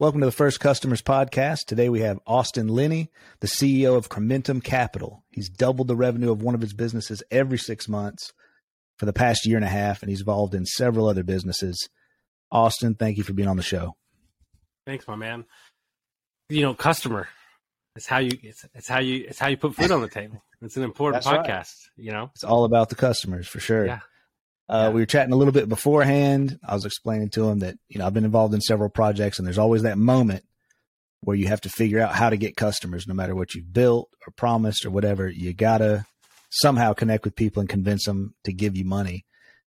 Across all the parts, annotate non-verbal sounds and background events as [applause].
Welcome to the First Customers Podcast. Today we have Austin Linney, the CEO of Crementum Capital. He's doubled the revenue of one of his businesses every six months for the past year and a half, and he's involved in several other businesses. Austin, thank you for being on the show. Thanks, my man. You know, customer. It's how you it's, it's how you it's how you put food on the table. It's an important That's podcast, right. you know. It's all about the customers for sure. Yeah. Uh. We were chatting a little bit beforehand. I was explaining to him that you know I've been involved in several projects, and there's always that moment where you have to figure out how to get customers, no matter what you've built or promised or whatever. You gotta somehow connect with people and convince them to give you money.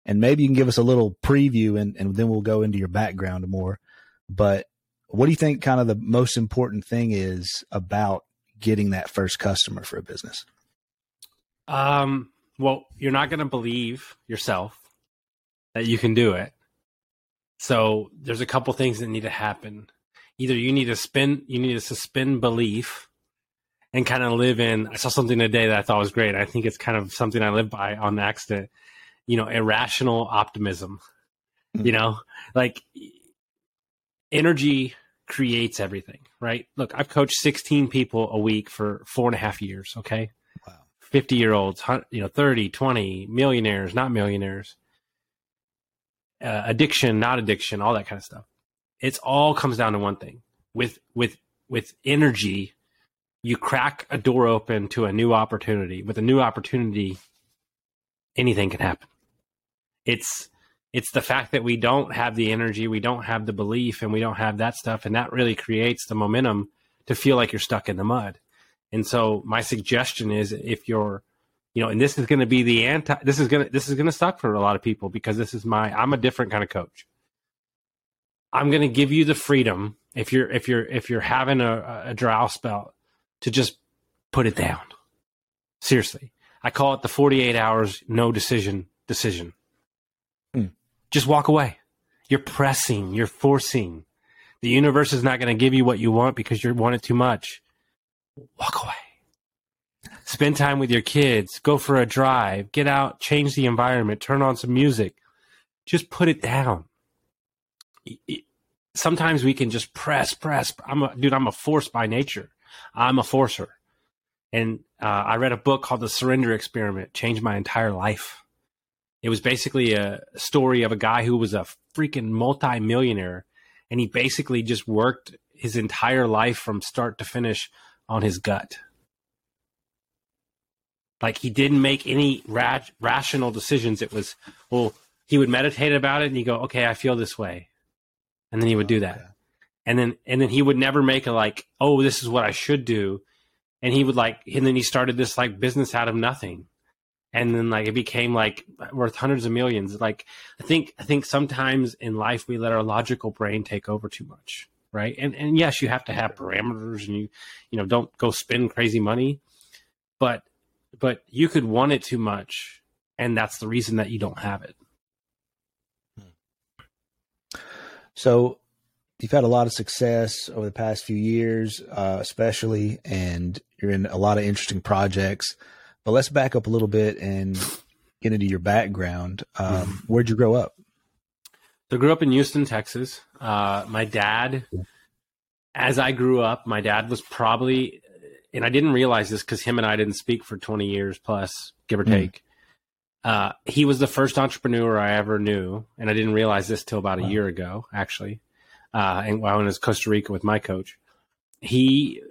And maybe you can give us a little preview, and, and then we'll go into your background more. But what do you think? Kind of the most important thing is about getting that first customer for a business. Um well, you're not going to believe yourself that you can do it. So, there's a couple things that need to happen. Either you need to spin you need to suspend belief and kind of live in I saw something today that I thought was great. I think it's kind of something I live by on accident. You know, irrational optimism. Mhm. You know, like energy creates everything, right? Look, I've coached 16 people a week for four and a half years. Okay. Wow. 50 year olds, you know, 30, 20, millionaires, not millionaires, uh, addiction, not addiction, all that kind of stuff. It's all comes down to one thing with, with, with energy, you crack a door open to a new opportunity. With a new opportunity, anything can happen. It's, it's the fact that we don't have the energy, we don't have the belief, and we don't have that stuff, and that really creates the momentum to feel like you're stuck in the mud. And so, my suggestion is, if you're, you know, and this is going to be the anti, this is going to this is going to suck for a lot of people because this is my, I'm a different kind of coach. I'm going to give you the freedom if you're if you're if you're having a, a drought spell to just put it down. Seriously, I call it the 48 hours no decision decision hmm. just walk away. You're pressing, you're forcing. The universe is not going to give you what you want because you want it too much. Walk away. Spend time with your kids, go for a drive, get out, change the environment, turn on some music. Just put it down. Sometimes we can just press, press. I'm a dude, I'm a force by nature. I'm a forcer. And uh, I read a book called The Surrender Experiment, changed my entire life. It was basically a story of a guy who was a freaking multi-millionaire and he basically just worked his entire life from start to finish on his gut. Like he didn't make any ra- rational decisions. It was, well, he would meditate about it and you go, okay, I feel this way. And then he would do that. Okay. And then, and then he would never make a like, oh, this is what I should do. And he would like, and then he started this like business out of nothing and then like it became like worth hundreds of millions like i think i think sometimes in life we let our logical brain take over too much right and and yes you have to have parameters and you you know don't go spend crazy money but but you could want it too much and that's the reason that you don't have it So you've had a lot of success over the past few years, uh, especially, and you're in a lot of interesting projects. But let's back up a little bit and get into your background. Um, where'd you grow up? So I grew up in Houston, Texas. Uh, my dad, as I grew up, my dad was probably, and I didn't realize this because him and I didn't speak for 20 years plus, give or Mm. take. Uh, he was the first entrepreneur I ever knew, and I didn't realize this till about Wow. a year ago, actually. Uh, and while I was in Costa Rica with my coach, he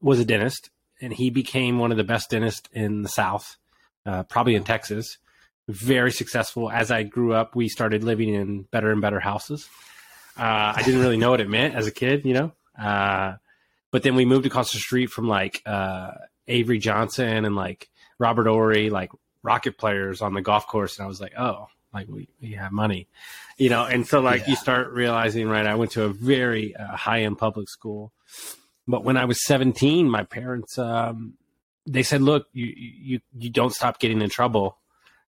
was a dentist, and he became one of the best dentists in the South, uh, probably in Texas very successful. As I grew up, we started living in better and better houses. Uh, I didn't really know what it meant as a kid, you know. But then we moved across the street from like uh, Avery Johnson and like Robert Horry, like rocket players on the golf course, and I was like, oh, like we, we have money, you know. And so like Yeah. you start realizing, right? I went to a very uh, high end public school, but when I was seventeen, my parents um, they said, look, you you you don't stop getting in trouble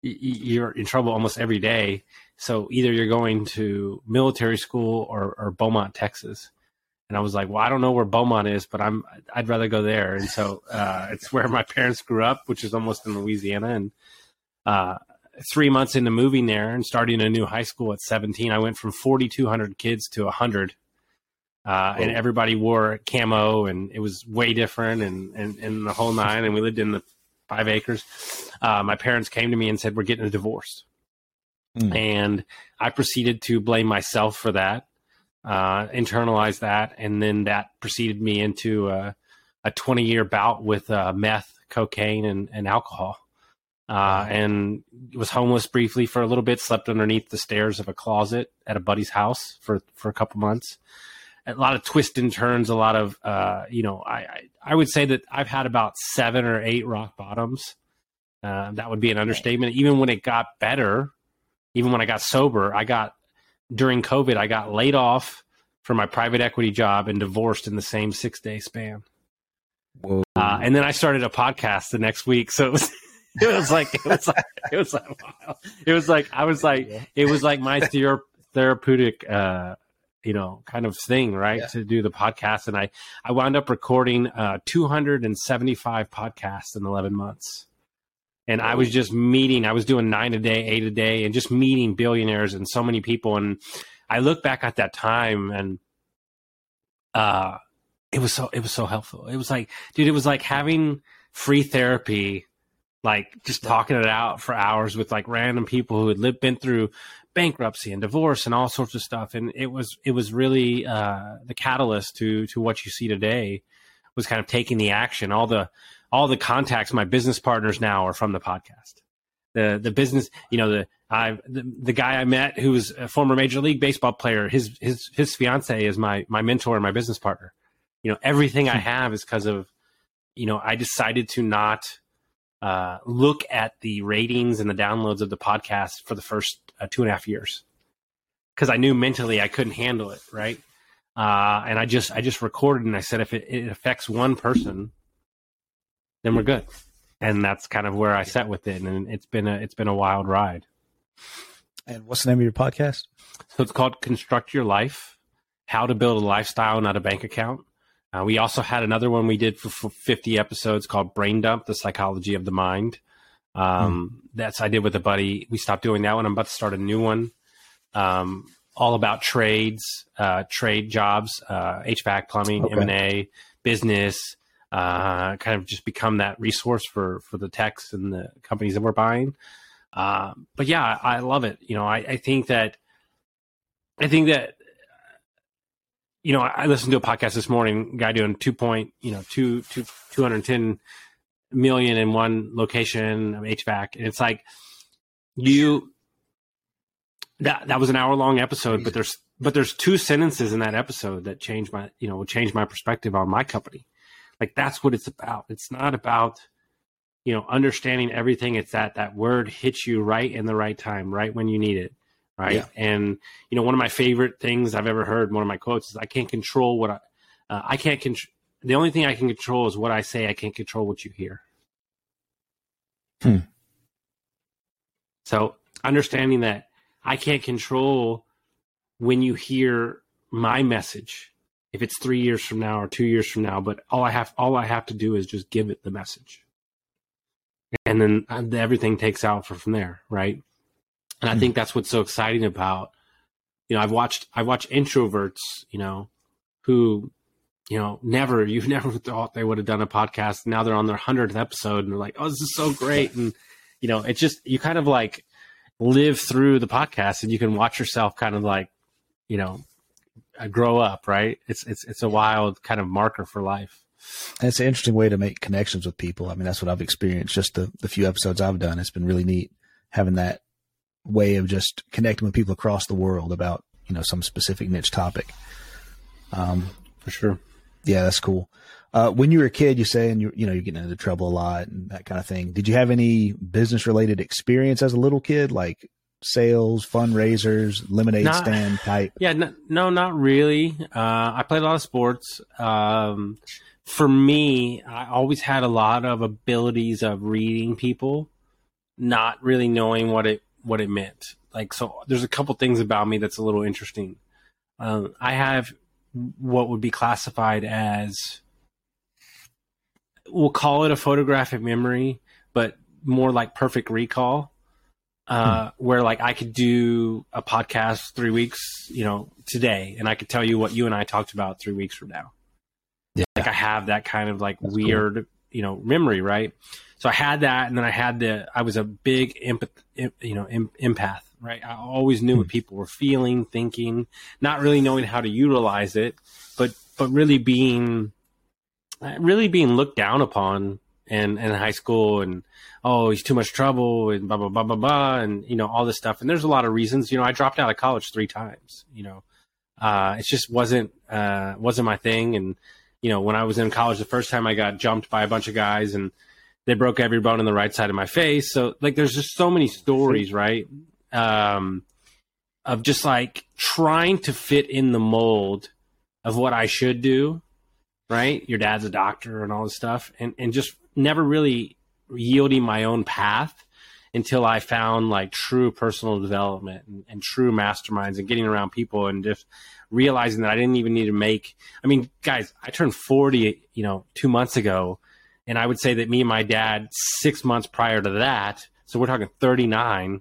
you're in trouble almost every day. So either you're going to military school or, or Beaumont, Texas. And I was like, well, I don't know where Beaumont is, but I'm I'd rather go there. And so uh, it's where my parents grew up, which is almost in Louisiana. And uh, three months into moving there and starting a new high school at 17, I went from 4,200 kids to 100 Uh, and everybody wore camo, and it was way different, and, and, and the whole nine. And we lived in the five acres. Uh, my parents came to me and said, "We're getting a divorce," mm. and I proceeded to blame myself for that, uh, internalize that, and then that preceded me into a, a 20 year bout with uh, meth, cocaine, and, and alcohol. Uh, and was homeless briefly for a little bit. Slept underneath the stairs of a closet at a buddy's house for for a couple months. A lot of twists and turns. A lot of uh, you know, I, I, I would say that I've had about seven or eight rock bottoms. Uh, that would be an understatement. Even when it got better, even when I got sober, I got during COVID, I got laid off from my private equity job and divorced in the same six day span. Uh, and then I started a podcast the next week. So it was [laughs] it was like it was like it was like it was like I was like it was like my thera- therapeutic uh you know kind of thing right yeah. to do the podcast and I I wound up recording uh 275 podcasts in 11 months. And I was just meeting, I was doing nine a day, eight a day, and just meeting billionaires and so many people. And I look back at that time and uh it was so it was so helpful. It was like, dude, it was like having free therapy like just talking it out for hours with like random people who had lived been through bankruptcy and divorce and all sorts of stuff and it was it was really uh, the catalyst to to what you see today was kind of taking the action all the all the contacts my business partners now are from the podcast the the business you know the I the, the guy I met who was a former major league baseball player his his his fiance is my my mentor and my business partner you know everything I hmm. have is because of you know I decided to not uh, look at the ratings and the downloads of the podcast for the first uh, two and a half years because I knew mentally I couldn't handle it, right? Uh, and I just I just recorded and I said if it, it, affects one person, then we're good, and that's kind of where I sat with it, and it's been a it's been a wild ride. And what's the name of your podcast? So it's called Construct Your Life: How to Build a Lifestyle, Not a Bank Account. Uh, we also had another one we did for, for, 50 episodes called Brain Dump: The Psychology of the Mind. Um, mm. That's I did with a buddy. We stopped doing that one. I'm about to start a new one, um, all about trades, uh, trade jobs, uh, HVAC, plumbing, M and A, business. Uh, kind of just become that resource for for the techs and the companies that we're buying. Um, but yeah, I, love it. You know, I, I think that I think that you know, I listened to a podcast this morning, guy doing two point, you know, two, two, 210 million in one location of HVAC. And it's like you, that, that was an hour long episode, but there's, but there's two sentences in that episode that change my, you know, change my perspective on my company. Like that's what it's about. It's not about, you know, understanding everything. It's that that word hits you right in the right time, right when you need it right? Yeah. And you know, one of my favorite things I've ever heard, one of my quotes is, "I can't control what I, uh, I can't control. The only thing I can control is what I say. I can't control what you hear." Hmm. So understanding that I can't control when you hear my message, if it's three years from now or two years from now, but all I have all I have to do is just give it the message, and then uh, everything takes out from there, right? And I hmm. think that's what's so exciting about, you know, I've watched, I watch introverts, you know, who, you know, never, [laughs] you never thought they would have done a podcast. Now they're on their hundredth episode and they're like, oh, this is so great. And, you know, it's just, you kind of like live through the podcast and you can watch yourself kind of like, you know, uh, grow up, right? It's, it's, it's a wild kind of marker for life. And it's an interesting way to make connections with people. I mean, that's what I've experienced. Just the, the few episodes I've done, it's been really neat having that way of just connecting with people across the world about you know some specific niche topic. Um, for sure. Yeah, that's cool. Uh, when you were a kid, you say, and you you know you're getting into trouble a lot and that kind of thing. Did you have any business related experience as a little kid, like sales, fundraisers, lemonade not, stand type? [laughs] Yeah, no, no not really. Uh, I played a lot of sports. Um, for me, I always had a lot of abilities of reading people, not really knowing what it what it meant. Like, so there's a couple things about me that's a little interesting. Um, I have what would be classified as, we'll call it a photographic memory, but more like perfect recall. Uh, where like I could do a podcast three weeks, you know, today, and I could tell you what you and I talked about three weeks from now. Yeah. Like I have that kind of like That's weird, cool. you know, memory, right? So I had that, and then I had the. I was a big empath, you know, empath, right? I always knew what hmm. people were feeling, thinking, not really knowing how to utilize it, but but really being, really being looked down upon and in high school and oh he's too much trouble and blah blah blah blah blah and you know all this stuff. And there's a lot of reasons. You know i dropped out of college three times you know. Uh, it just wasn't uh, wasn't my thing. And you know when i was in college the first time i got jumped by a bunch of guys and they broke every bone in the right side of my face. So like there's just so many stories right um, of just like trying to fit in the mold of what i should do right? Your dad's a doctor and all this stuff. And and just never really yielding my own path until I found like true personal development and, and, true masterminds and getting around people and just realizing that I didn't even need to make. I mean, guys, I turned 40, you know, two months ago. And I would say that me and my dad, six months prior to that, so we're talking 39,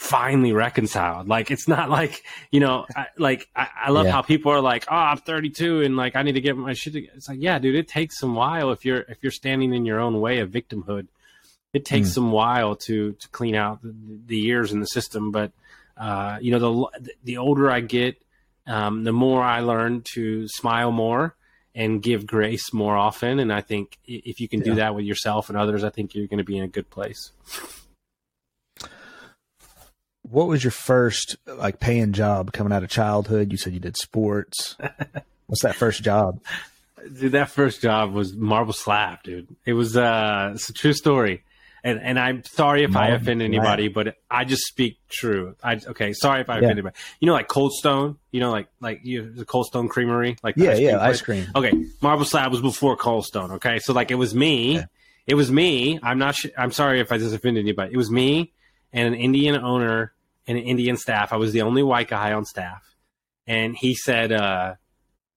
finally reconciled. Like it's not like you know, I, like I, I love yeah. how people are like, "Oh, I'm 32 and like I need to get my shit." Together. It's like, yeah, dude, it takes some while if you're if you're standing in your own way of victimhood. It takes mm. some while to to clean out the, the years in the system, but uh, you know, the the older I get, um, the more I learn to smile more and give grace more often. And I think if you can yeah. do that with yourself and others, I think you're going to be in a good place what was your first like paying job coming out of childhood? You said you did sports. [laughs] What's that first job? Dude, that first job was Marble Slab, dude. It was uh it's a true story. And and I'm sorry if Marble I offend anybody, but I just speak true. I okay, sorry if I yeah. offend anybody. You know like Cold Stone, you know like like you the Cold Stone Creamery, like Yeah, yeah, place. ice cream. Okay, Marble Slab was before Cold Stone, okay? So like it was me. Yeah. It was me. I'm not sh- I'm sorry if I just offended anybody. It was me and an Indian owner an Indian staff. I was the only white guy on staff. And he said, uh,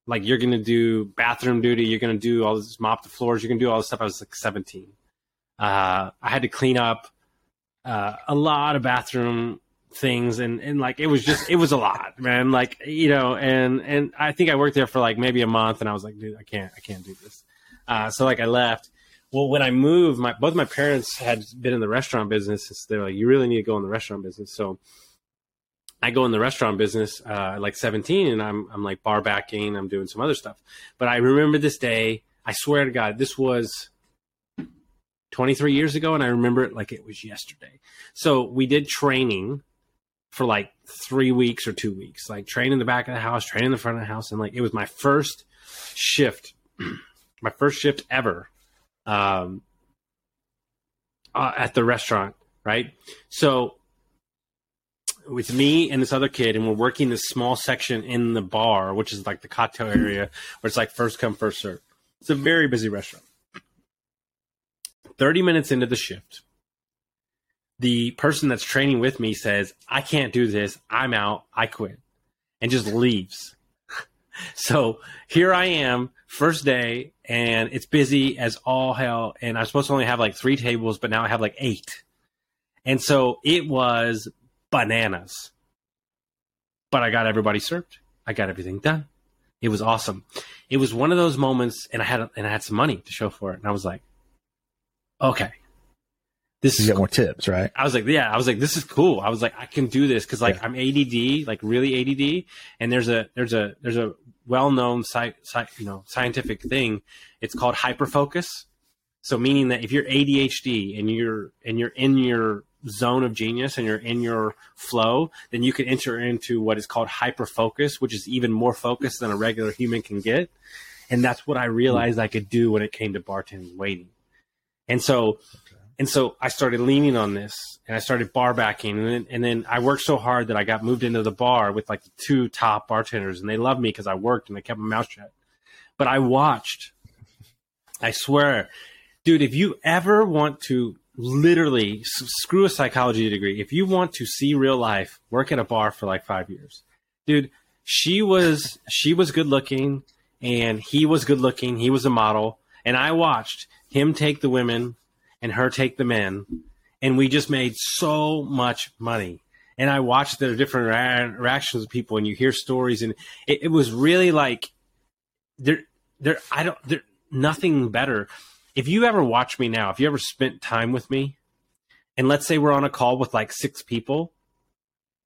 like, you're to do bathroom duty. You're to do all this, mop the floors. You're to do all this stuff. I was like 17. Uh, I had to clean up uh, a lot of bathroom things and and like it was just it was a lot man like you know and and i think i worked there for like maybe a month and i was like dude i can't i can't do this uh, so like i left well, when I moved, my both my parents had been in the restaurant business. So they're like, you really need to go in the restaurant business. So I go in the restaurant business uh, like 17, and I'm I'm like bar backing. I'm doing some other stuff. But I remember this day. I swear to God, this was 23 years ago, and I remember it like it was yesterday. So we did training for like three weeks or two weeks, like train in the back of the house, train in the front of the house, and like it was my first shift, [clears throat] my first shift ever um, uh, at the restaurant, right? So with me and this other kid, and we're working this small section in the bar, which is like the cocktail area, where it's like first come first serve. It's a very busy restaurant. Thirty minutes into the shift, the person that's training with me says, "I can't do this. I'm out. I quit," and just leaves. So here I am, first day, and it's busy as all hell. And I'm supposed to only have like three tables, but now I have like eight. And so it was bananas. But I got everybody served. I got everything done. It was awesome. It was one of those moments, and I had and I had some money to show for it, and I was like, okay, this you get more tips, right? I was like, yeah, I was like, this is cool. I was like, I can do this because like yeah. I'm ADD, like really ADD, and there's a there's a there's a well-known sci- sci- you know scientific thing. It's called hyperfocus. So meaning that if you're ADHD and you're and you're in your zone of genius and you're in your flow, then you can enter into what is called hyperfocus, which is even more focused than a regular human can get. And that's what I realized I could do when it came to bartending waiting. And so. And so I started leaning on this and I started bar backing and then, and then I worked so hard that I got moved into the bar with like the two top bartenders and they loved me because I worked and I kept my mouth shut. But I watched. I swear, dude, if you ever want to literally screw a psychology degree, if you want to see real life, work at a bar for like five years, dude. She was she was good looking, and he was good looking. He was a model, and I watched him take the women and her take the men, and we just made so much money. And I watched the different ra- reactions of people, and you hear stories, and it, it was really like there, there. I don't. There, nothing better. If you ever watch me now, if you ever spent time with me, and let's say we're on a call with like six people,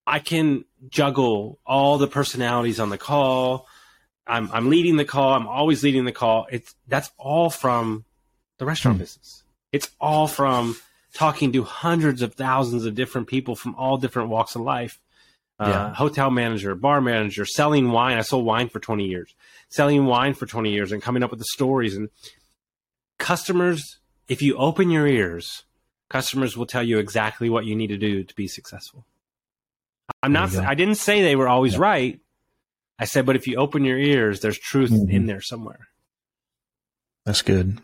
I can juggle all the personalities on the call. I'm I'm leading the call. I'm always leading the call. It's that's all from the restaurant hmm. business. It's all from talking to hundreds of thousands of different people from all different walks of life. Uh, yeah. hotel manager, bar manager, selling wine. I sold wine for 20 years, selling wine for 20 years and coming up with the stories and customers. If you open your ears, customers will tell you exactly what you need to do to be successful. I'm not, I didn't say they were always yeah. right. I said, but if you open your ears, there's truth mm-hmm. in there somewhere. That's good.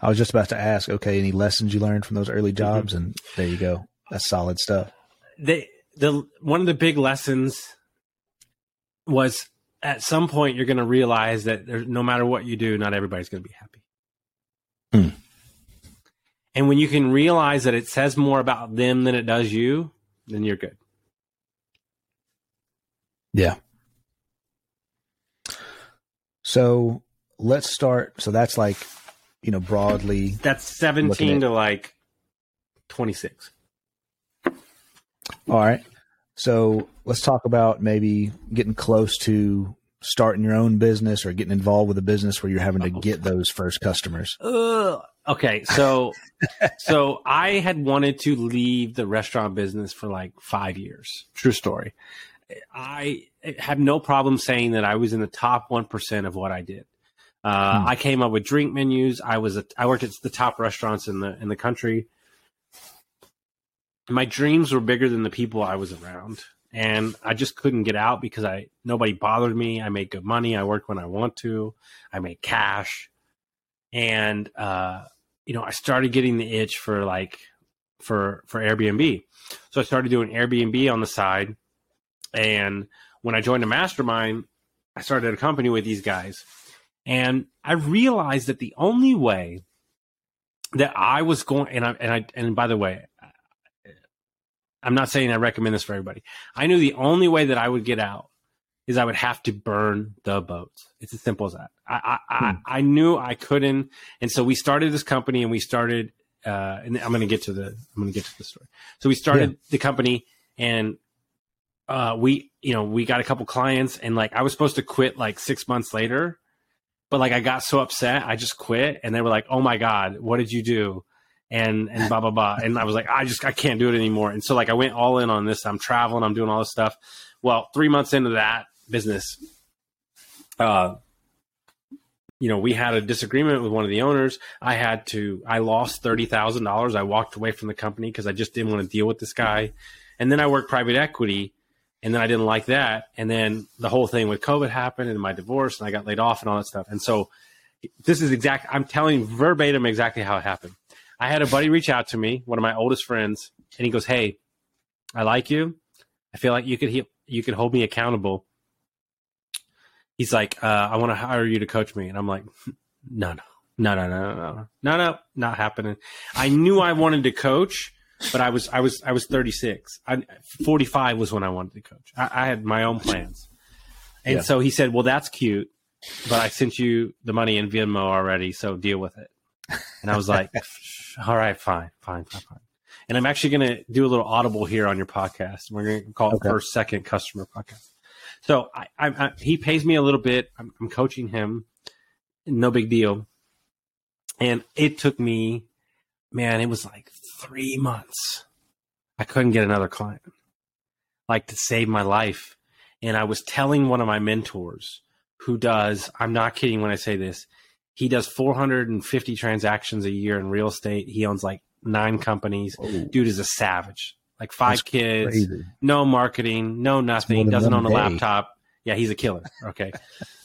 I was just about to ask, okay, any lessons you learned from those early mm-hmm. jobs? Mm-hmm. And there you go. That's solid stuff. The the, one of the big lessons was at some point you're going to realize that there, no matter what you do, not everybody's going to be happy. Mm. And when you can realize that it says more about them than it does you, then you're good. Yeah. So let's start. So that's like, you know, broadly. That's 17 to like 26. All right. So let's talk about maybe getting close to starting your own business or getting involved with a business where you're having to get those first customers. Uh, okay. So, [laughs] so I had wanted to leave the restaurant business for like five years. True story. I have no problem saying that I was in the top 1% of what I did. Uh, hmm. I came up with drink menus. I was a, I worked at the top restaurants in the in the country. My dreams were bigger than the people I was around, and I just couldn't get out because I nobody bothered me. I made good money. I work when I want to. I make cash, and uh, you know I started getting the itch for like for for Airbnb. So I started doing Airbnb on the side and when I joined a mastermind, I started a company with these guys. And I realized that the only way that I was going, and I, and I, and by the way, I'm not saying I recommend this for everybody. I knew the only way that I would get out is I would have to burn the boats. It's as simple as that. I, I, hmm. I, I knew I couldn't. And so we started this company and we started, uh, and I'm going to get to the, I'm going to get to the story. So we started yeah. the company and uh, we, you know, we got a couple clients and like I was supposed to quit like six months later, but like I got so upset, I just quit and they were like, oh my God, what did you do? And, and blah, blah, blah. And I was like, I just, I can't do it anymore. And so like I went all in on this. I'm traveling, I'm doing all this stuff. Well, three months into that business, uh, you know, we had a disagreement with one of the owners. I had to, I lost $30,000. I walked away from the company because I just didn't want to deal with this guy. And then I worked private equity and then I didn't like that. And then the whole thing with COVID happened and my divorce and I got laid off and all that stuff. And so this is exact, I'm telling verbatim exactly how it happened. I had a buddy reach out to me, one of my oldest friends, and he goes, Hey, I like you. I feel like you could, he- you could hold me accountable. He's like, uh, I want to hire you to coach me. And I'm like, no, no, no, no, no, no, no, no, not happening. I knew I wanted to coach but I was I was I was 36. I, 45 was when I wanted to coach. I, I had my own plans, and yeah. so he said, "Well, that's cute, but I sent you the money in Venmo already, so deal with it." And I was like, [laughs] "All right, fine, fine, fine, fine." And I'm actually going to do a little audible here on your podcast. We're going to call it okay. first second customer podcast. So I, I, I, he pays me a little bit. I'm, I'm coaching him, no big deal. And it took me, man, it was like three months. I couldn't get another client, like to save my life. And I was telling one of my mentors who does, I'm not kidding when I say this, he does 450 transactions a year in real estate. He owns like nine companies. Dude is a savage. Like five That's kids, crazy. no marketing, no nothing, doesn't own a day. laptop. Yeah, he's a killer. Okay.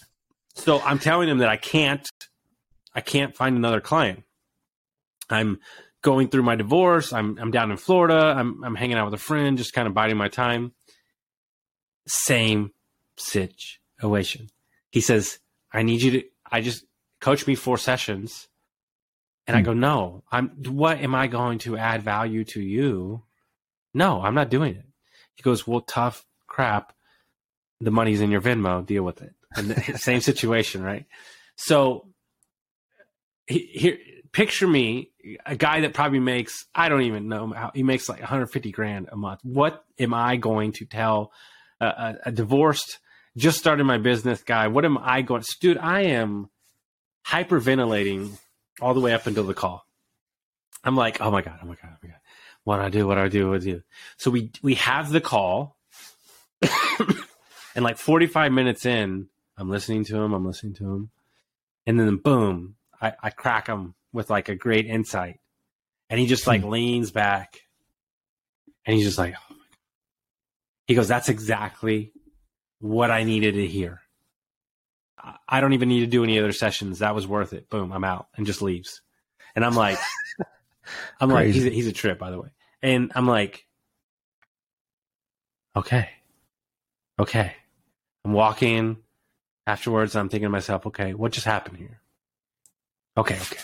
[laughs] so I'm telling him that I can't I can't find another client. I'm going through my divorce. I'm I'm down in Florida. I'm I'm hanging out with a friend, just kind of biding my time. Same situation. He says, "I need you to. I just coach me four sessions, And I hmm. go, no, I'm, what am I going to add value to you? No, I'm not doing it. He goes, well, tough crap. The money's in your Venmo. Deal with it. And the [laughs] same situation, right? So here, picture me, a guy that probably makes, I don't even know how he makes like 150 grand a month. What am I going to tell a, a, a divorced, just started my business guy? What am I going, to dude? I am hyperventilating all the way up until the call. I'm like, oh my god, oh my god, oh my god, what do I do? What do I do? What do I do? So we we have the call, [coughs] and like 45 minutes in, I'm listening to him. I'm listening to him, and then boom, I, I crack him with like a great insight, and he just like hmm. leans back, and he's just like, oh he goes, "That's exactly what I needed to hear." I don't even need to do any other sessions. That was worth it. Boom, I'm out and just leaves. And I'm like, [laughs] I'm like, he's a, he's a trip, by the way. And I'm like, okay, okay. I'm walking afterwards. I'm thinking to myself, okay, what just happened here? Okay, okay.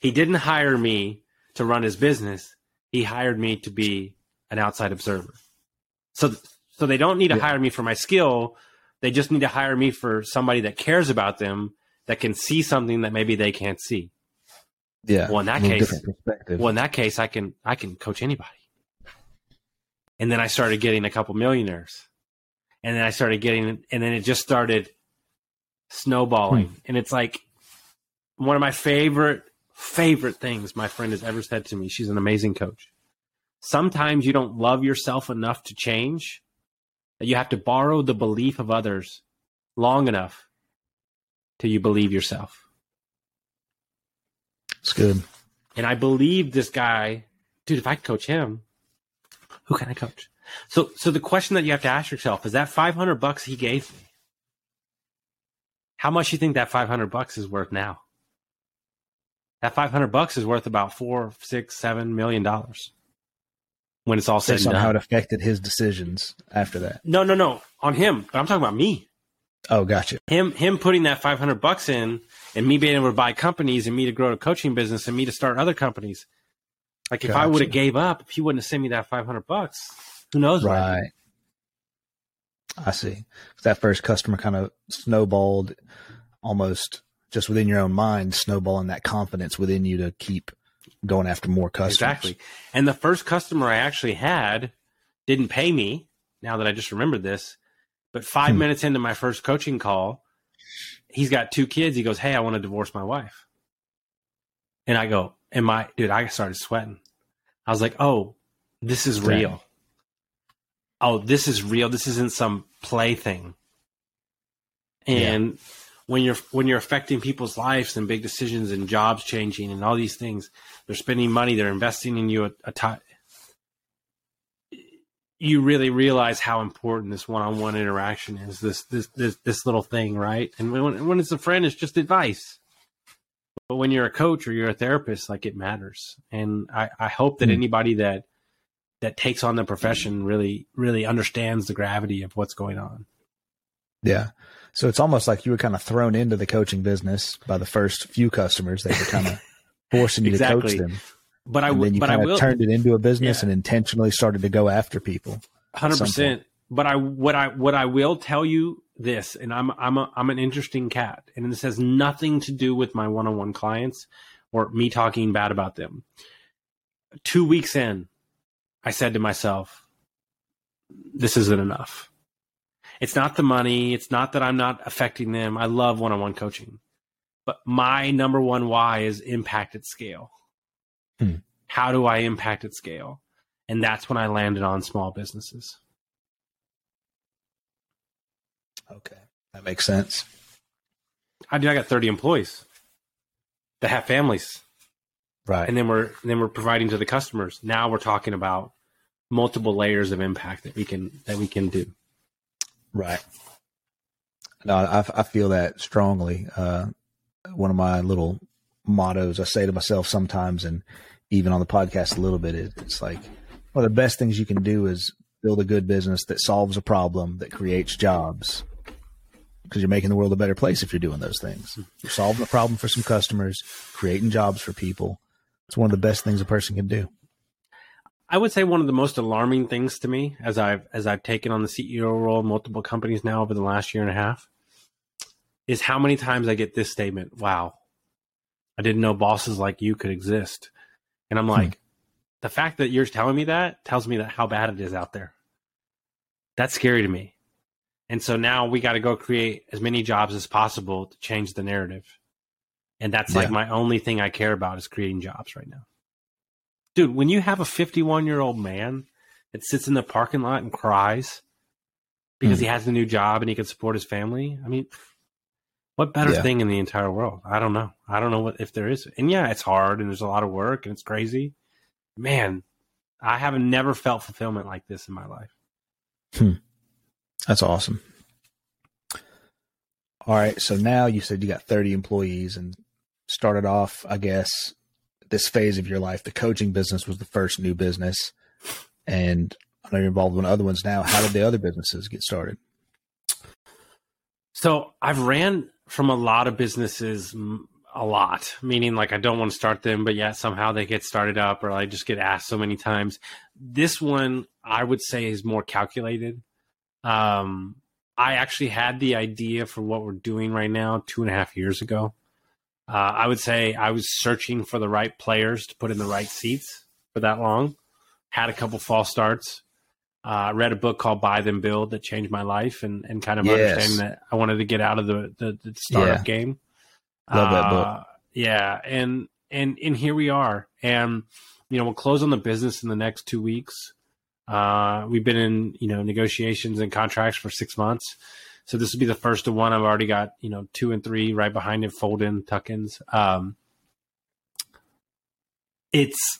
He didn't hire me to run his business. He hired me to be an outside observer. So, so they don't need to yeah. hire me for my skill. They just need to hire me for somebody that cares about them that can see something that maybe they can't see. Yeah. Well, in that case, well, in that case, I can I can coach anybody. And then I started getting a couple millionaires, and then I started getting, and then it just started snowballing. Hmm. And it's like one of my favorite favorite things my friend has ever said to me. She's an amazing coach. Sometimes you don't love yourself enough to change that you have to borrow the belief of others long enough till you believe yourself. It's good. And I believe this guy, dude, if I coach him, who can I coach? So, so the question that you have to ask yourself is that 500 bucks he gave me, how much do you think that 500 bucks is worth now? That 500 bucks is worth about four, six, seven million dollars when it's all said and done. how it affected his decisions after that. No, no, no, on him. But I'm talking about me. Oh, gotcha. Him, him putting that 500 bucks in, and me being able to buy companies, and me to grow a coaching business, and me to start other companies. Like if gotcha. I would have gave up, if he wouldn't have sent me that 500 bucks, who knows? Right. I see. That first customer kind of snowballed almost just within your own mind, snowballing that confidence within you to keep going after more customers. Exactly. And the first customer I actually had didn't pay me. Now that I just remembered this, but five hmm. minutes into my first coaching call, he's got two kids. He goes, "Hey, I want to divorce my wife." And I go, "Am I, dude?" I started sweating. I was like, "Oh, this is real. Oh, this is real. This isn't some play thing." And yeah when you're when you're affecting people's lives and big decisions and jobs changing and all these things, they're spending money, they're investing in you a, a time. You really realize how important this one-on-one interaction is. This this this this little thing, right? And when when it's a friend, it's just advice. But when you're a coach or you're a therapist, like it matters. And I, I hope that mm. anybody that that takes on the profession really really understands the gravity of what's going on. Yeah. So it's almost like you were kind of thrown into the coaching business by the first few customers. They were kind of [laughs] forcing you exactly. to coach them. But I, w- then you but kind I will, turned it into a business yeah. and intentionally started to go after people. Hundred percent. But I, what I, what I will tell you this, and I'm, I'm, a, I'm an interesting cat, and this has nothing to do with my one-on-one clients or me talking bad about them. Two weeks in, I said to myself, "This isn't enough." It's not the money. It's not that I'm not affecting them. I love one on one coaching. But my number one why is impact at scale. Hmm. How do I impact at scale? And that's when I landed on small businesses. Okay. That makes sense. I do. I got 30 employees that have families. Right. And then we're and then we're providing to the customers. Now we're talking about multiple layers of impact that we can that we can do. Right. No, I, I feel that strongly. Uh, one of my little mottos I say to myself sometimes, and even on the podcast a little bit, it's like one of the best things you can do is build a good business that solves a problem that creates jobs. because you're making the world a better place if you're doing those things. You're solving a problem for some customers, creating jobs for people. It's one of the best things a person can do. I would say one of the most alarming things to me as I've as I've taken on the CEO role in multiple companies now over the last year and a half is how many times I get this statement, "Wow, I didn't know bosses like you could exist." And I'm like, hmm. the fact that you're telling me that tells me that how bad it is out there. That's scary to me. And so now we got to go create as many jobs as possible to change the narrative. And that's yeah. like my only thing I care about is creating jobs right now. Dude, when you have a 51 year old man that sits in the parking lot and cries because mm. he has a new job and he can support his family, I mean, what better yeah. thing in the entire world? I don't know. I don't know what if there is. And yeah, it's hard and there's a lot of work and it's crazy. Man, I haven't never felt fulfillment like this in my life. Hmm. That's awesome. All right. So now you said you got 30 employees and started off, I guess, this phase of your life. The coaching business was the first new business. And I know you're involved in other ones now. How did the other businesses get started? So I've ran from a lot of businesses a lot, meaning like I don't want to start them, but yet somehow they get started up or I just get asked so many times. This one I would say is more calculated. Um, I actually had the idea for what we're doing right now two and a half years ago. Uh, I would say I was searching for the right players to put in the right seats for that long. Had a couple false starts. Uh, read a book called Buy Then Build that changed my life and, and kind of yes. understanding that I wanted to get out of the, the, the startup yeah. game. Love that book. Uh, yeah. And, and, and here we are. And, you know, we'll close on the business in the next two weeks. Uh, we've been in you know negotiations and contracts for six months, so this would be the first of one. I've already got you know two and three right behind it, fold in, tuck ins. Um, it's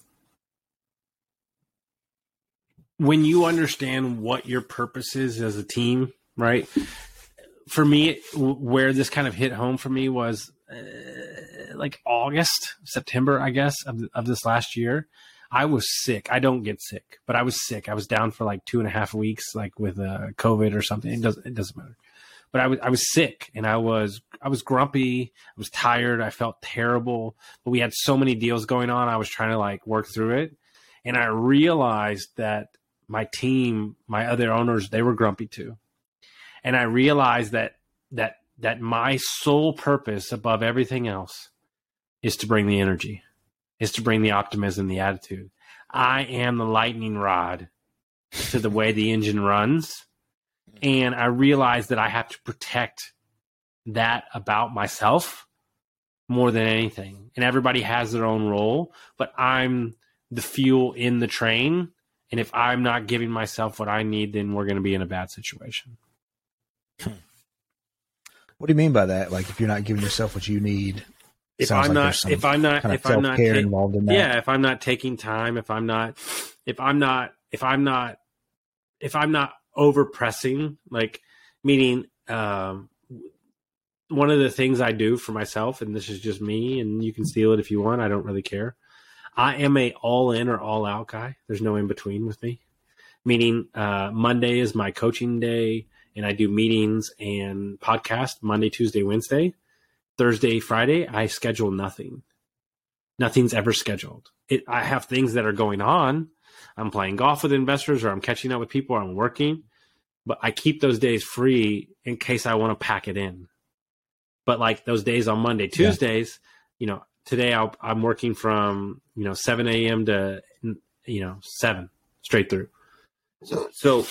when you understand what your purpose is as a team, right? For me, where this kind of hit home for me was uh, like August, September, I guess, of, of this last year I was sick. I don't get sick, but I was sick. I was down for like two and a half weeks, like with uh, COVID or something. It doesn't it doesn't matter. But I was I was sick and I was I was grumpy. I was tired. I felt terrible. But we had so many deals going on. I was trying to like work through it, and I realized that my team, my other owners, they were grumpy too, and I realized that that that my sole purpose above everything else is to bring the energy is to bring the optimism, the attitude. I am the lightning rod to the way the engine runs. And I realize that I have to protect that about myself more than anything. And everybody has their own role, but I'm the fuel in the train. And if I'm not giving myself what I need, then we're going to be in a bad situation. Hmm. What do you mean by that? Like if you're not giving yourself what you need, if I'm, like if I'm not, if I'm not, if I'm not, involved in that. yeah, if I'm not taking time, if I'm not, if I'm not, if I'm not, if I'm not over pressing, like meaning, um, one of the things I do for myself, and this is just me, and you can steal it if you want. I don't really care. I am a all in or all out guy. There's no in between with me. Meaning, uh, Monday is my coaching day, and I do meetings and podcast Monday, Tuesday, Wednesday. Thursday, Friday, I schedule nothing. Nothing's ever scheduled. It, I have things that are going on. I'm playing golf with investors or I'm catching up with people or I'm working, but I keep those days free in case I want to pack it in. But like those days on Monday, Tuesdays, yeah. you know, today i am working from, you know, 7 a.m. to, you know, 7 straight through. So, so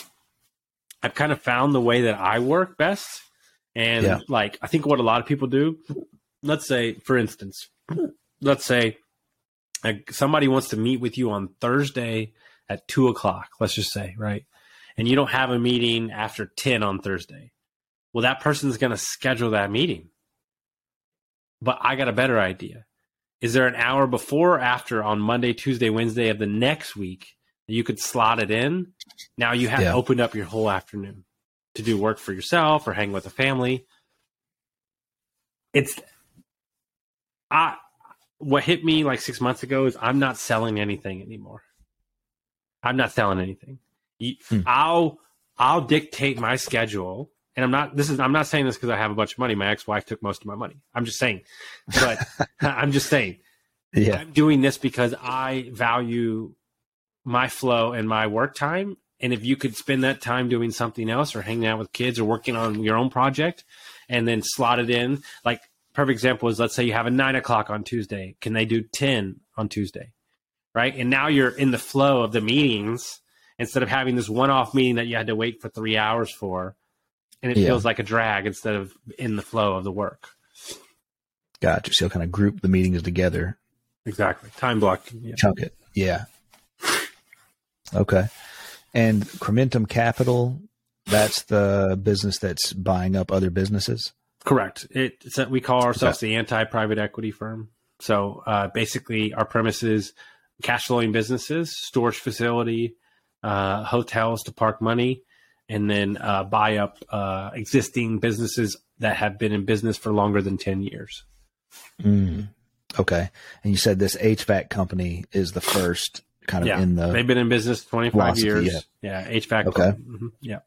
I've kind of found the way that I work best and yeah. like, I think what a lot of people do, let's say, for instance, let's say like, somebody wants to meet with you on Thursday at two o'clock, let's just say, right? And you don't have a meeting after 10 on Thursday. Well, that person's going to schedule that meeting. But I got a better idea. Is there an hour before or after on Monday, Tuesday, Wednesday of the next week that you could slot it in? Now you have yeah. opened up your whole afternoon to do work for yourself or hang with a family. It's I what hit me like six months ago is I'm not selling anything anymore. I'm not selling anything. Hmm. I'll I'll dictate my schedule and I'm not this is I'm not saying this because I have a bunch of money. My ex-wife took most of my money. I'm just saying, but [laughs] [laughs] I'm just saying, Yeah. I'm doing this because I value my flow and my work time. And if you could spend that time doing something else or hanging out with kids or working on your own project and then slot it in, like perfect example is let's say you have a nine o'clock on Tuesday. Can they do 10 on Tuesday? Right. And now you're in the flow of the meetings instead of having this one off meeting that you had to wait for three hours for. And it Yeah. feels like a drag instead of in the flow of the work. Gotcha. So kind of group the meetings together, Exactly. Time blocking. Yeah. chunk it. Yeah. Okay. And Crementum Capital, that's the business that's buying up other businesses. Correct. It, it's we call ourselves the anti-private equity firm. So uh, basically, our premises, cash flowing businesses, storage facility, uh, hotels to park money, and then uh, buy up uh, existing businesses that have been in business for longer than ten years. Mm. Okay. And you said this HVAC company is the first kind of Yeah, in the They've been in business twenty five philosophy, years. Yeah. HVAC. Okay. Mhm. Yeah.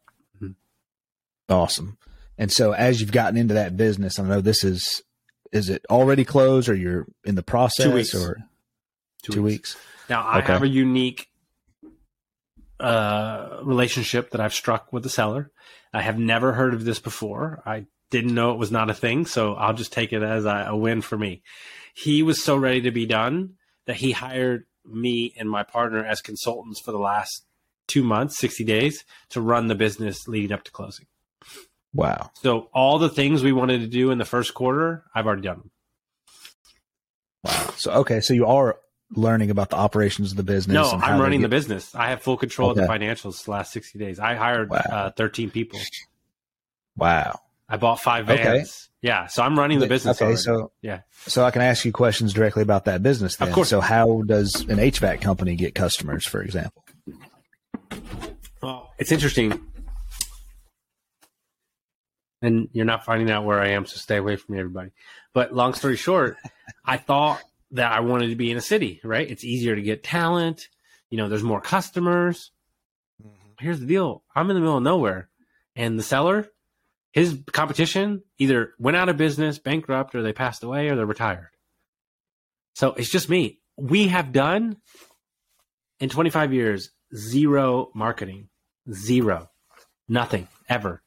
awesome. And so as you've gotten into that business, I know this is is it already closed or you're in the process Two weeks. or Two, two weeks. weeks? Now I Okay. have a unique uh, relationship that I've struck with the seller. I have never heard of this before. I didn't know it was not a thing, so I'll just take it as a, a win for me. He was so ready to be done that he hired me and my partner as consultants for the last two months, sixty days, to run the business leading up to closing. Wow. So all the things we wanted to do in the first quarter, I've already done them. Wow. So okay, so you are learning about the operations of the business. No, I'm running get- the business. I have full control of the Okay. financials the last 60 days. I hired Wow. uh, 13 people. Wow. I bought five Okay. vans. Yeah, so I'm running the business. Okay, already. so Yeah. so I can ask you questions directly about that business. Then. Of course. So how does an HVAC company get customers, for example? well, it's interesting. And you're not finding out where I am, so stay away from me, everybody. But long story short, I thought that I wanted to be in a city, right? It's easier to get talent. You know, there's more customers. Mm-hmm. Here's the deal I'm in the middle of nowhere, and the seller, his competition either went out of business, bankrupt, or they passed away, or they're retired. So it's just me. We have done in 25 years zero marketing, zero, nothing ever.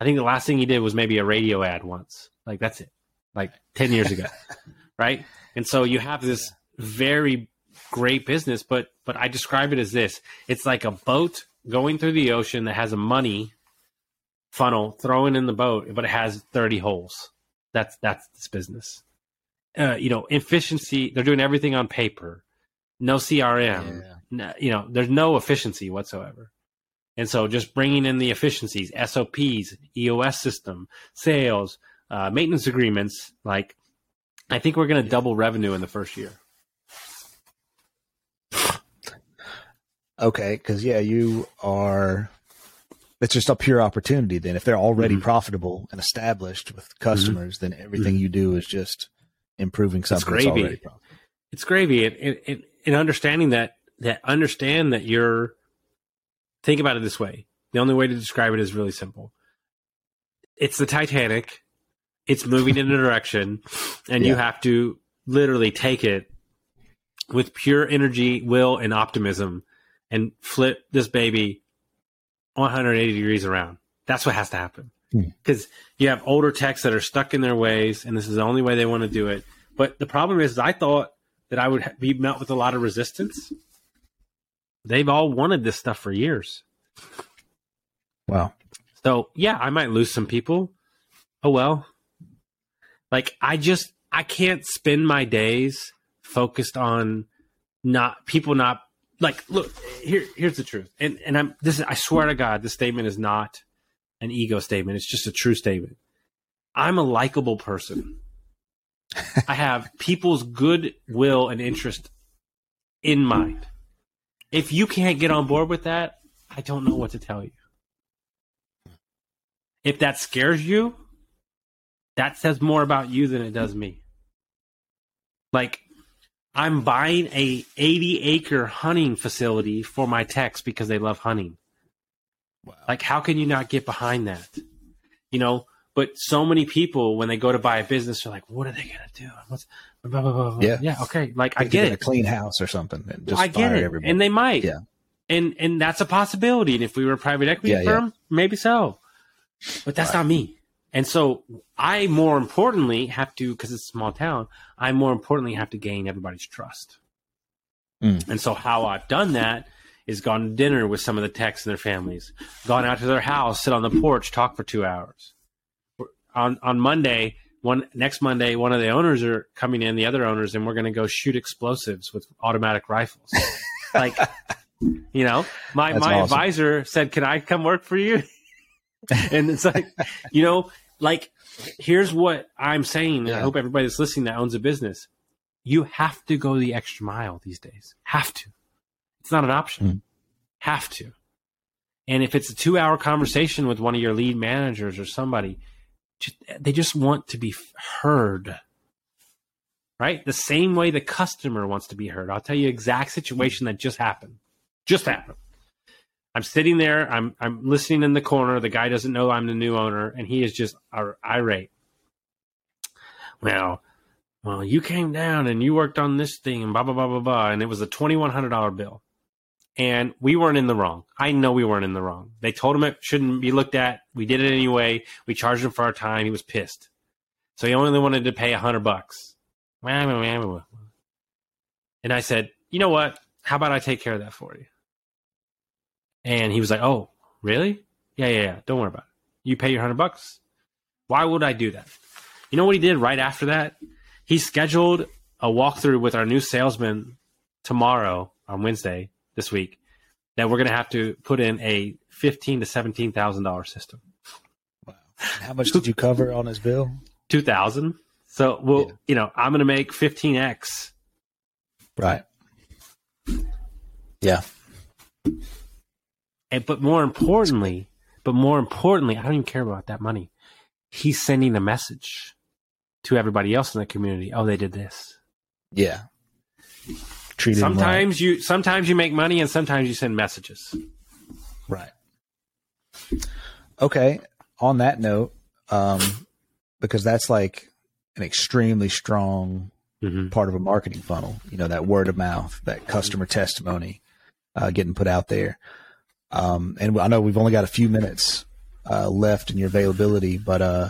I think the last thing he did was maybe a radio ad once. Like that's it, like 10 years ago, [laughs] right? And so you have this very great business, but but I describe it as this: it's like a boat going through the ocean that has a money funnel throwing in the boat, but it has 30 holes. That's that's this business. Uh, you know, efficiency. They're doing everything on paper, no CRM. No, you know, there's no efficiency whatsoever. And so just bringing in the efficiencies, SOPs, EOS system, sales, uh, maintenance agreements, like I think we're going to double revenue in the first year. Okay, because yeah, you are. It's just a pure opportunity. Then, if they're already Mhm. profitable and established with customers, then everything you do is just improving something it's gravy. already profitable. It's gravy. And, and, and, and understanding that, that understand that you're, think about it this way. The only way to describe it is really simple. It's the Titanic. It's moving in a [laughs] direction and you have to literally take it with pure energy, will, and optimism and flip this baby 180 degrees around. That's what has to happen. Hmm. Because you have older techs that are stuck in their ways, and this is the only way they want to do it. But the problem is, I thought that I would be met with a lot of resistance. They've all wanted this stuff for years. Wow. So yeah, I might lose some people. Oh well. Like I just I can't spend my days focused on not people not like look here here's the truth. And and I'm this is, I swear to God this statement is not an ego statement. It's just a true statement. I'm a likable person. I have [laughs] people's good will and interest in mind. If you can't get on board with that, I don't know what to tell you. If that scares you, that says more about you than it does me. Like I'm buying a 80 acre hunting facility for my techs because they love hunting. Wow. Like how can you not get behind that? you know, but so many people when they go to buy a business are like, what are they going to do? What's blah, blah, blah, Yeah. yeah, okay, like I get it. a clean house or something. And just I get it, everybody. and they might. Yeah. And and that's a possibility. And if we were a private equity Yeah, yeah. firm, maybe so. But that's Right. not me. And so I more importantly have to, because it's a small town, I more importantly have to gain everybody's trust. Mm. And so how I've done that is gone to dinner with some of the techs and their families, gone out to their house, sit on the porch, talk for two hours. On on Monday, one next Monday, one of the owners are coming in, the other owners, and we're going to go shoot explosives with automatic rifles. [laughs] like, you know, my That's my awesome. advisor said, "Can I come work for you?" [laughs] and it's like, you know, like here's what I'm saying. and I hope everybody that's listening that owns a business, you have to go the extra mile these days. Have to. It's not an option. Mm. Have to. And if it's a two hour conversation with one of your lead managers or somebody, they just want to be heard. Right? The same way the customer wants to be heard. I'll tell you exact situation that just happened. Just happened. I'm sitting there, I'm I'm listening in the corner. The guy doesn't know I'm the new owner, and he is just ir- irate. Well, well, you came down and you worked on this thing and blah blah blah blah blah, and it was a twenty one hundred dollar bill, and we weren't in the wrong. I know we weren't in the wrong. They told him it shouldn't be looked at. We did it anyway. We charged him for our time. He was pissed, so he only wanted to pay a hundred bucks. And I said, you know what? How about I take care of that for you? And he was like, oh, really? Yeah, yeah, yeah. Don't worry about it. You pay your hundred bucks. Why would I do that? You know what he did right after that? He scheduled a walkthrough with our new salesman tomorrow on Wednesday this week that we're going to have to put in a fifteen to seventeen thousand dollar system. Wow! How much did you cover on his bill? Two thousand. So well, Yeah. you know, I'm going to make fifteen x. Right. Yeah. And but more importantly, but more importantly, I don't even care about that money. He's sending a message to everybody else in the community. Oh, they did this. Yeah. Treated him right. Sometimes you sometimes you make money and sometimes you send messages. Right. Okay. On that note, um, because that's like an extremely strong Mm-hmm. part of a marketing funnel. You know, that word of mouth, that customer testimony, uh, getting put out there. Um, and I know we've only got a few minutes uh, left in your availability, but uh,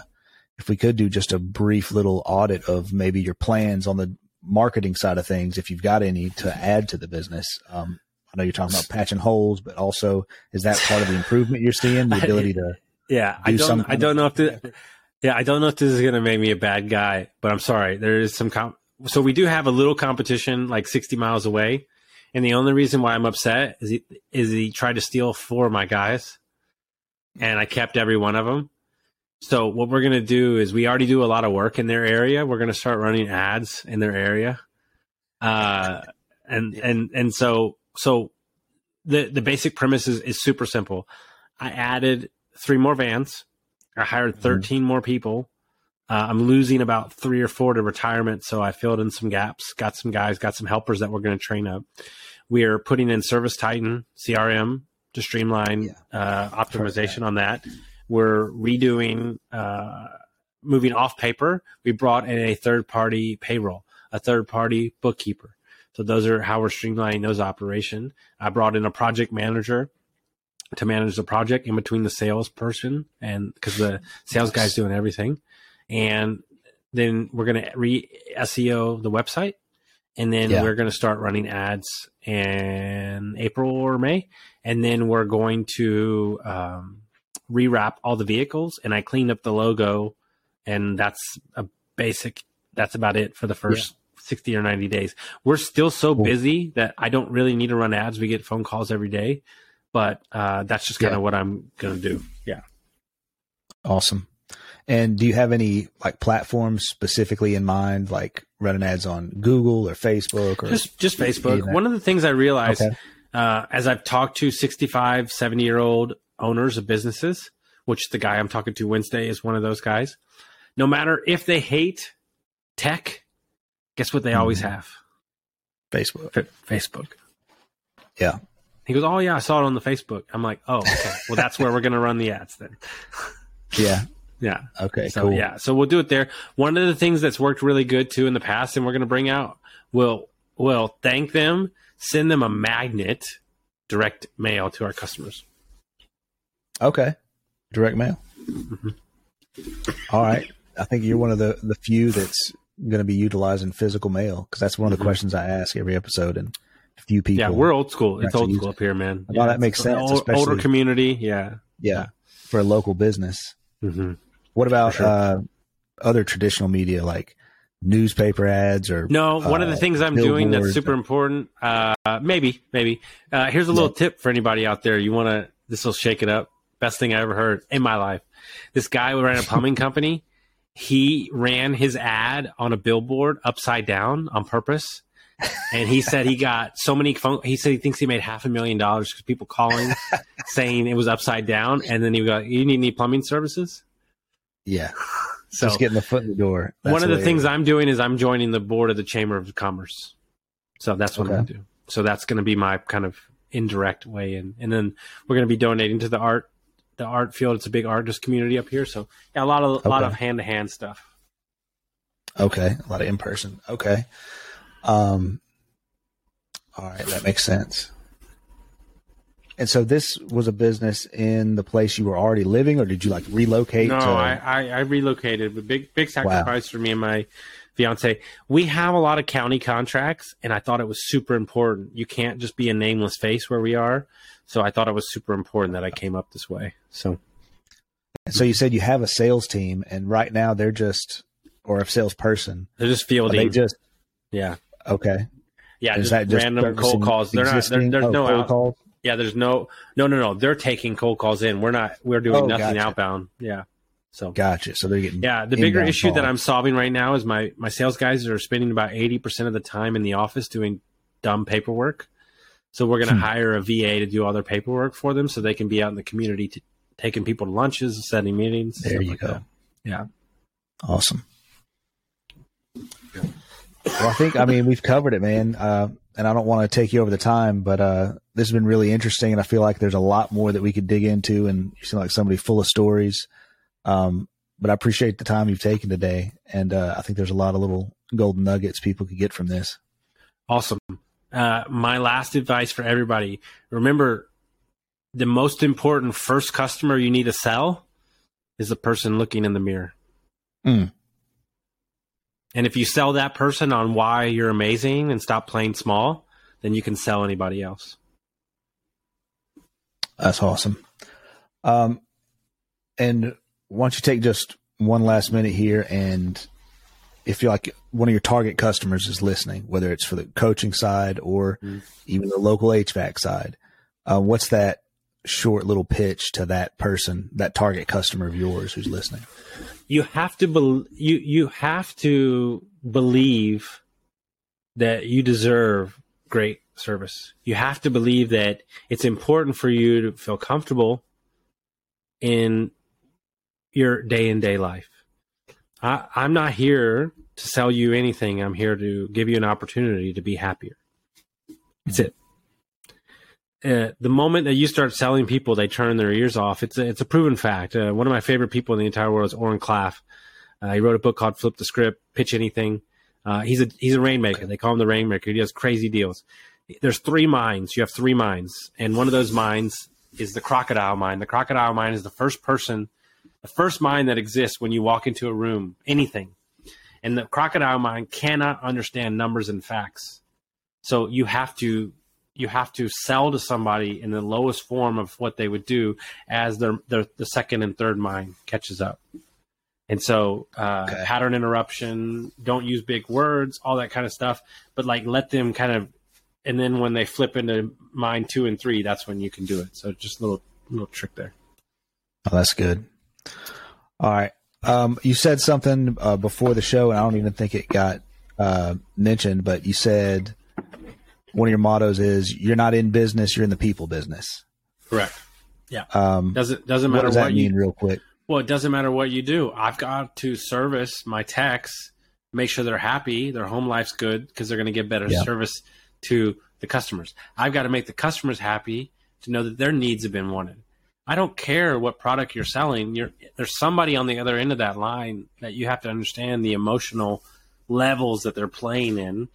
if we could do just a brief little audit of maybe your plans on the marketing side of things, if you've got any to add to the business. Um, I know you're talking about patching holes, but also is that part of the improvement you're seeing? The [laughs] ability to Yeah, I do don't. some I don't know if the, Yeah, I don't know if this is going to make me a bad guy, but I'm sorry. There is some. Com- so we do have a little competition, like 60 miles away, and the only reason why I'm upset is he is he tried to steal four of my guys, and I kept every one of them. So what we're going to do is we already do a lot of work in their area. We're going to start running ads in their area, uh, and and and so so the the basic premise is, is super simple. I added three more vans. I hired 13 more people. Uh, I'm losing about three or four to retirement, so I filled in some gaps. Got some guys, got some helpers that we're going to train up. We are putting in Service Titan CRM to streamline uh, optimization on that. We're redoing, uh, moving off paper. We brought in a third party payroll, a third party bookkeeper. So those are how we're streamlining those operation. I brought in a project manager to manage the project in between the salesperson and because the sales guy's doing everything. And then we're going to re SEO the website. And then Yeah. we're going to start running ads in April or May. And then we're going to um, rewrap all the vehicles. And I cleaned up the logo. And that's a basic, that's about it for the first 60 or 90 days. We're still so busy that I don't really need to run ads. We get phone calls every day but uh, that's just kind of Yeah. what I'm going to do. Yeah. Awesome. And do you have any like platforms specifically in mind, like running ads on Google or Facebook or Just just Facebook. One of the things I realized Okay. uh, as I've talked to 65, 70 year old owners of businesses, which the guy I'm talking to Wednesday is one of those guys. No matter if they hate tech, guess what they always Mhm. have? Facebook? F- Facebook. Yeah. He goes, Oh, yeah, I saw it on the Facebook. I'm like, Oh, okay. Well, that's where we're going to run the ads then. Yeah. Yeah. Okay, So cool. yeah, so we'll do it there. One of the things that's worked really good too in the past, and we're going to bring out, we'll we'll thank them, send them a magnet, direct mail to our customers. Okay. Direct mail. Mhm. All right. I think you're one of the, the few that's going to be utilizing physical mail because that's one of the Mhm. questions I ask every episode. And a few people. yeah, we're old school. It's old school up here, man. Well, that makes sense, old- older community. Yeah. yeah, for a local business. hmm What about sure. uh, other traditional media like newspaper ads or No, one of the uh, things I'm doing that's super or- important. Uh, maybe, maybe. Uh, here's a little tip for anybody out there. You want to? This will shake it up. Best thing I ever heard in my life. This guy ran a plumbing [laughs] company. He ran his ad on a billboard upside down on purpose, and he said he got so many phone. He said he thinks he made half a million dollars because people calling [laughs] saying it was upside down, and then he got, "You need any plumbing services?" Yeah, [laughs] So just getting the foot in the door. That's one of the things I'm doing is I'm joining the board of the Chamber of Commerce. So that's what I'm going to do. So that's going to be my kind of indirect way in. And then we're going to be donating to the art, the art field. It's a big artist community up here. So yeah, a lot of, a lot of hand to hand stuff. Okay, a lot of in person. Okay. Um. All right, that makes sense. And so this was a business in the place you were already living, or did you like relocate? No, to, I, I, I relocated. A big, big sacrifice for me and my fiance. We have a lot of county contracts, and I thought it was super important. You can't just be a nameless face where we are. So I thought it was super important that I came up this way. So so you said you have a sales team, and right now they're just, or a salesperson. they're just fielding. they just yeah. okay? Yeah, Is just, that just random cold calls. They're not. There, existing- there's oh, no. cold Out, calls? Yeah, there's no. No, no, no. They're taking cold calls in. We're not. We're doing Oh, nothing gotcha. outbound. Yeah. So Gotcha. So they're getting yeah, the bigger inbound issue that. I'm solving right now is my my sales guys are spending about eighty percent of the time in the office doing dumb paperwork. So we're going to Hmm. hire a VA to do all their paperwork for them, so they can be out in the community to, taking people to lunches, setting meetings. There stuff you like go. that. Yeah. Awesome. Well, I think I mean we've covered it, man. Uh, and I don't want to take you over the time, but uh, this has been really interesting, and I feel like there's a lot more that we could dig into. And you seem like somebody full of stories. Um, but I appreciate the time you've taken today, and uh, I think there's a lot of little golden nuggets people could get from this. Awesome. Uh, my last advice for everybody remember the most important first customer you need to sell is the person looking in the mirror. Mm. And if you sell that person on why you're amazing and stop playing small, then you can sell anybody else. That's awesome. Um, and why don't you take just one last minute here and if you're like one of your target customers is listening, whether it's for the coaching side or Mm. even the local HVAC side, uh, what's that short little pitch to that person, that target customer of yours who's listening? You have to bel you you have to believe that you deserve great service. You have to believe that it's important for you to feel comfortable in your day in day life. I, I'm not here to sell you anything. I'm here to give you an opportunity to be happier. That's it. Uh, the moment that you start selling people, they turn their ears off. It's a, it's a proven fact. Uh, one of my favorite people in the entire world is Oren Klaff. Uh, he wrote a book called Flip the Script, Pitch Anything. Uh, he's a he's a rainmaker. They call him the rainmaker. He does crazy deals. There's three minds. You have three minds, and one of those minds is the crocodile mind. The crocodile mind is the first person, the first mind that exists when you walk into a room, anything. And the crocodile mind cannot understand numbers and facts. So you have to you have to sell to somebody in the lowest form of what they would do as their, their the second and third mind catches up. And so uh, Okay. pattern interruption, don't use big words, all that kind of stuff. But like let them kind of, and then when they flip into mind two and three, that's when you can do it. So just a little little trick there. Oh, that's good. All right. Um, you said something uh, before the show, and I don't even think it got uh, mentioned, but you said one of your mottos is "You're not in business; you're in the people business." Correct. Um, Doesn't doesn't matter what does what, that you mean, real quick? Well, it doesn't matter what you do. I've got to service my techs, make sure they're happy, their home life's good because they're going to give better Yeah. service to the customers. I've got to make the customers happy to know that their needs have been wanted. I don't care what product you're selling. You're, there's somebody on the other end of that line that you have to understand the emotional levels that they're playing in,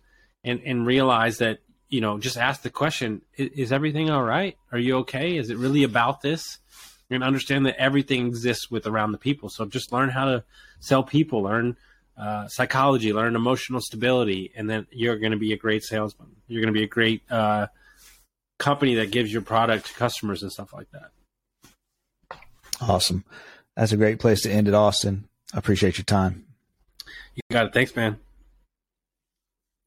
and and realize that you know just ask the question: Is, is everything all right? Are you okay? Is it really about this? And understand that everything exists with around the people. So just learn how to sell people, learn uh, psychology, learn emotional stability, and then you're going to be a great salesman. You're going to be a great uh, company that gives your product to customers and stuff like that. Awesome. That's a great place to end it, Austin. I appreciate your time. You got it. Thanks, man.